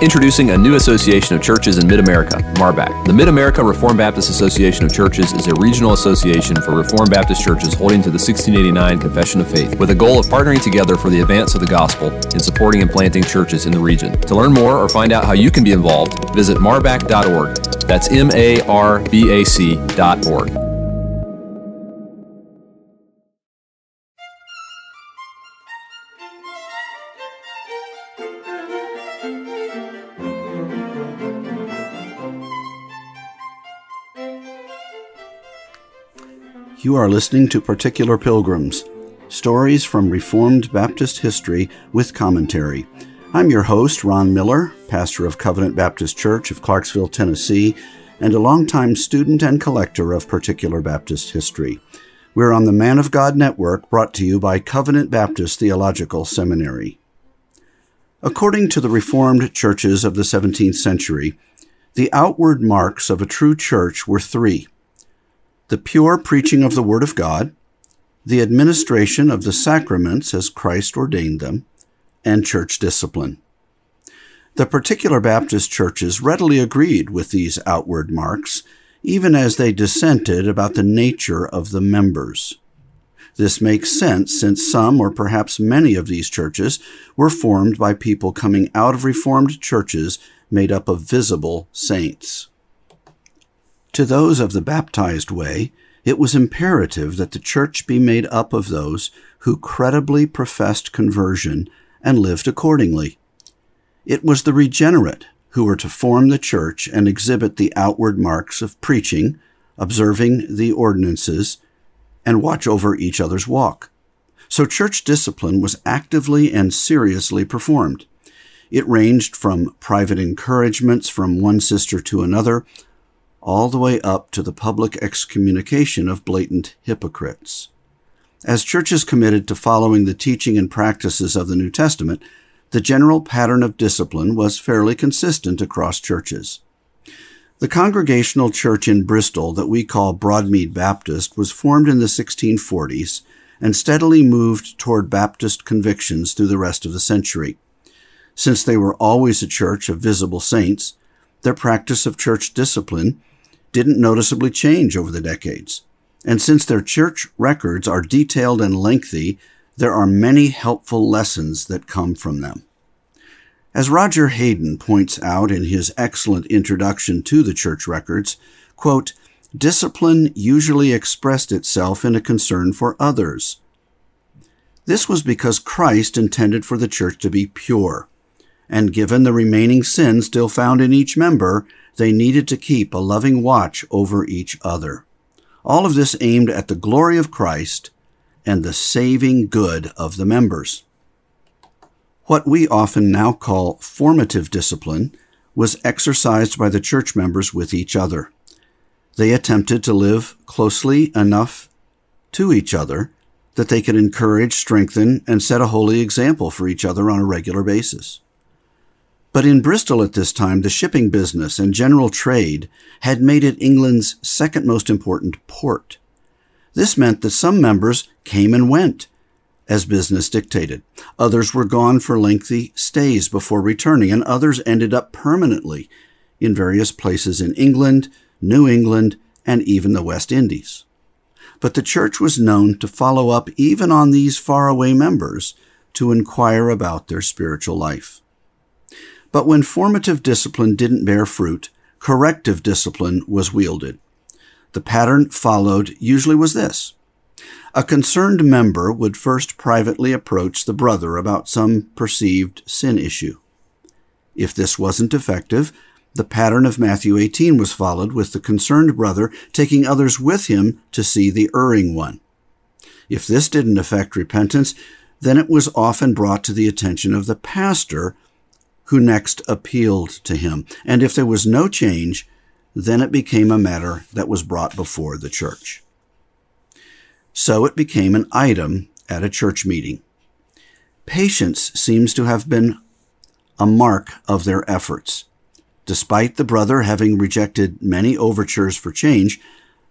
Introducing a new association of churches in Mid America, MARBAC. The Mid America Reformed Baptist Association of Churches is a regional association for Reformed Baptist churches holding to the 1689 Confession of Faith, with a goal of partnering together for the advance of the gospel in supporting and planting churches in the region. To learn more or find out how you can be involved, visit marbac.org. That's M A R B A C.org. You are listening to Particular Pilgrims, stories from Reformed Baptist history with commentary. I'm your host, Ron Miller, pastor of Covenant Baptist Church of Clarksville, Tennessee, and a longtime student and collector of Particular Baptist history. We're on the Man of God Network brought to you by Covenant Baptist Theological Seminary. According to the Reformed churches of the 17th century, the outward marks of a true church were three the pure preaching of the Word of God, the administration of the sacraments as Christ ordained them, and church discipline. The particular Baptist churches readily agreed with these outward marks, even as they dissented about the nature of the members. This makes sense since some or perhaps many of these churches were formed by people coming out of Reformed churches made up of visible saints. To those of the baptized way, it was imperative that the church be made up of those who credibly professed conversion and lived accordingly. It was the regenerate who were to form the church and exhibit the outward marks of preaching, observing the ordinances, and watch over each other's walk. So church discipline was actively and seriously performed. It ranged from private encouragements from one sister to another all the way up to the public excommunication of blatant hypocrites. As churches committed to following the teaching and practices of the New Testament, the general pattern of discipline was fairly consistent across churches. The Congregational Church in Bristol, that we call Broadmead Baptist, was formed in the 1640s and steadily moved toward Baptist convictions through the rest of the century. Since they were always a church of visible saints, their practice of church discipline didn't noticeably change over the decades. And since their church records are detailed and lengthy, there are many helpful lessons that come from them. As Roger Hayden points out in his excellent introduction to the church records, quote, discipline usually expressed itself in a concern for others. This was because Christ intended for the church to be pure, and given the remaining sin still found in each member, they needed to keep a loving watch over each other. All of this aimed at the glory of Christ and the saving good of the members. What we often now call formative discipline was exercised by the church members with each other. They attempted to live closely enough to each other that they could encourage, strengthen, and set a holy example for each other on a regular basis. But in Bristol at this time, the shipping business and general trade had made it England's second most important port. This meant that some members came and went as business dictated. Others were gone for lengthy stays before returning, and others ended up permanently in various places in England, New England, and even the West Indies. But the church was known to follow up even on these faraway members to inquire about their spiritual life. But when formative discipline didn't bear fruit, corrective discipline was wielded. The pattern followed usually was this. A concerned member would first privately approach the brother about some perceived sin issue. If this wasn't effective, the pattern of Matthew 18 was followed with the concerned brother taking others with him to see the erring one. If this didn't affect repentance, then it was often brought to the attention of the pastor who next appealed to him. And if there was no change, then it became a matter that was brought before the church. So it became an item at a church meeting. Patience seems to have been a mark of their efforts. Despite the brother having rejected many overtures for change,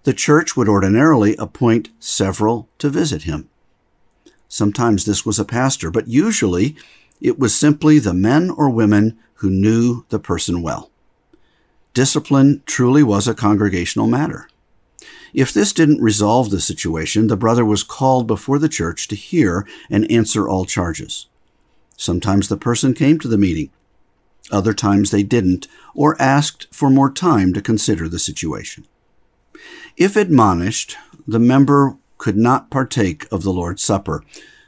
the church would ordinarily appoint several to visit him. Sometimes this was a pastor, but usually It was simply the men or women who knew the person well. Discipline truly was a congregational matter. If this didn't resolve the situation, the brother was called before the church to hear and answer all charges. Sometimes the person came to the meeting. Other times they didn't, or asked for more time to consider the situation. If admonished, the member could not partake of the Lord's Supper.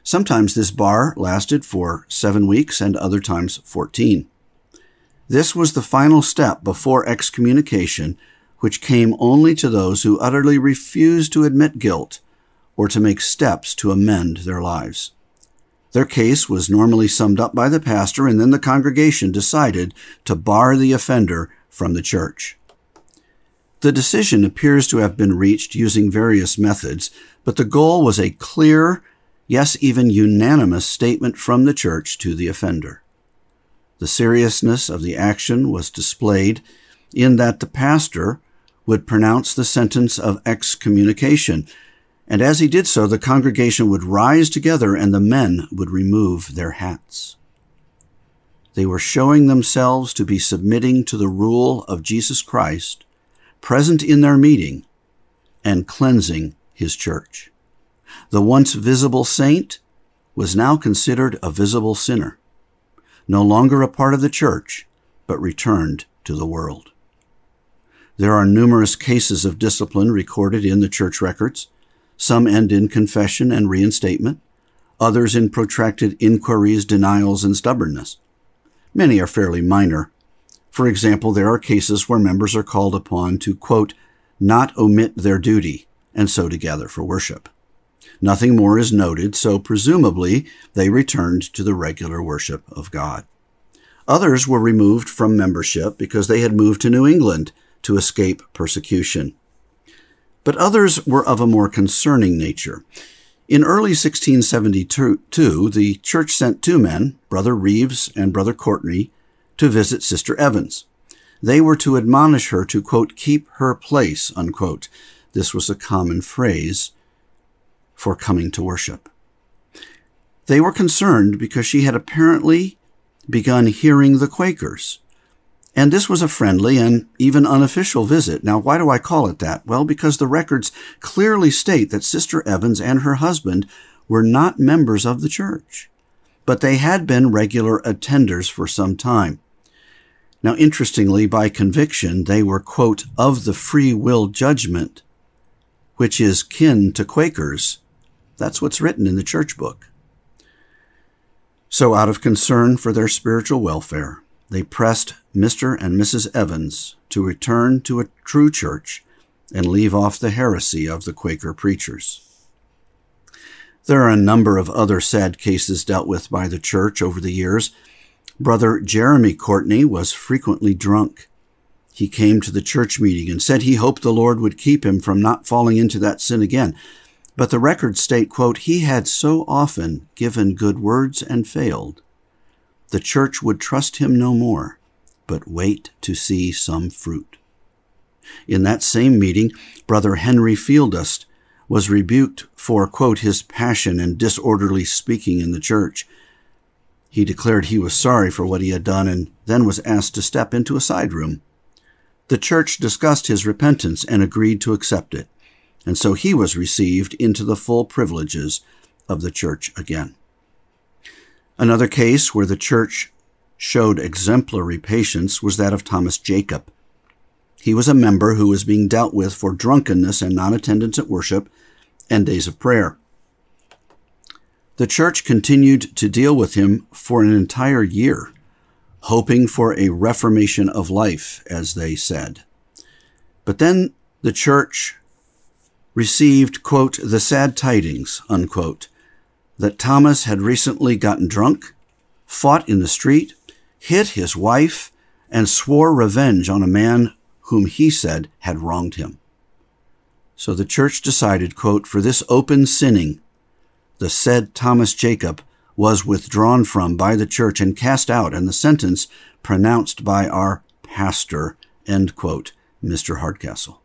Sometimes this bar lasted for seven weeks and other times fourteen. This was the final step before excommunication, which came only to those who utterly refused to admit guilt or to make steps to amend their lives. Their case was normally summed up by the pastor, and then the congregation decided to bar the offender from the church. The decision appears to have been reached using various methods, but the goal was a clear, yes, even unanimous statement from the church to the offender. The seriousness of the action was displayed in that the pastor would pronounce the sentence of excommunication, and as he did so, the congregation would rise together and the men would remove their hats. They were showing themselves to be submitting to the rule of Jesus Christ, present in their meeting, and cleansing his church. The once visible saint was now considered a visible sinner no longer a part of the church, but returned to the world. There are numerous cases of discipline recorded in the church records. Some end in confession and reinstatement, others in protracted inquiries, denials, and stubbornness. Many are fairly minor. For example, there are cases where members are called upon to, quote, not omit their duty, and so to gather for worship. Nothing more is noted, so presumably they returned to the regular worship of God. Others were removed from membership because they had moved to New England to escape persecution. But others were of a more concerning nature. In early 1672, the church sent two men, Brother Reeves and Brother Courtney, to visit Sister Evans. They were to admonish her to, quote, keep her place, unquote. This was a common phrase for coming to worship. They were concerned because she had apparently begun hearing the Quakers. And this was a friendly and even unofficial visit. Now, why do I call it that? Well, because the records clearly state that Sister Evans and her husband were not members of the church, but they had been regular attenders for some time. Now, interestingly, by conviction, they were, quote, of the free will judgment, which is kin to Quakers, that's what's written in the church book. So, out of concern for their spiritual welfare, they pressed Mr. and Mrs. Evans to return to a true church and leave off the heresy of the Quaker preachers. There are a number of other sad cases dealt with by the church over the years. Brother Jeremy Courtney was frequently drunk. He came to the church meeting and said he hoped the Lord would keep him from not falling into that sin again. But the records state, quote, he had so often given good words and failed. The church would trust him no more, but wait to see some fruit. In that same meeting, Brother Henry Fieldust was rebuked for, quote, his passion and disorderly speaking in the church. He declared he was sorry for what he had done and then was asked to step into a side room. The church discussed his repentance and agreed to accept it and so he was received into the full privileges of the church again. Another case where the church showed exemplary patience was that of Thomas Jacob. He was a member who was being dealt with for drunkenness and non attendance at worship and days of prayer. The church continued to deal with him for an entire year, hoping for a reformation of life, as they said. But then the church received, quote, the sad tidings, unquote, that Thomas had recently gotten drunk, fought in the street, hit his wife, and swore revenge on a man whom he said had wronged him. So the church decided, quote, for this open sinning, the said Thomas Jacob was withdrawn from by the church and cast out, and the sentence pronounced by our pastor, end quote, Mr. Hardcastle.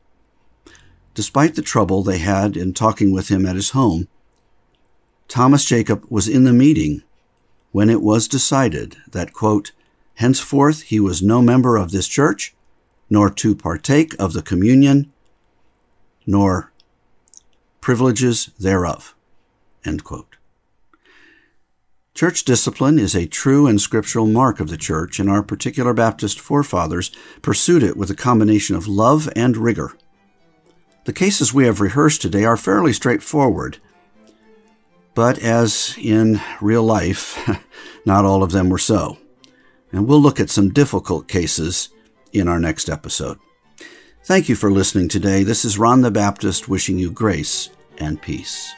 Despite the trouble they had in talking with him at his home, Thomas Jacob was in the meeting when it was decided that, quote, henceforth he was no member of this church, nor to partake of the communion, nor privileges thereof. End quote. Church discipline is a true and scriptural mark of the church, and our particular Baptist forefathers pursued it with a combination of love and rigor. The cases we have rehearsed today are fairly straightforward, but as in real life, not all of them were so. And we'll look at some difficult cases in our next episode. Thank you for listening today. This is Ron the Baptist wishing you grace and peace.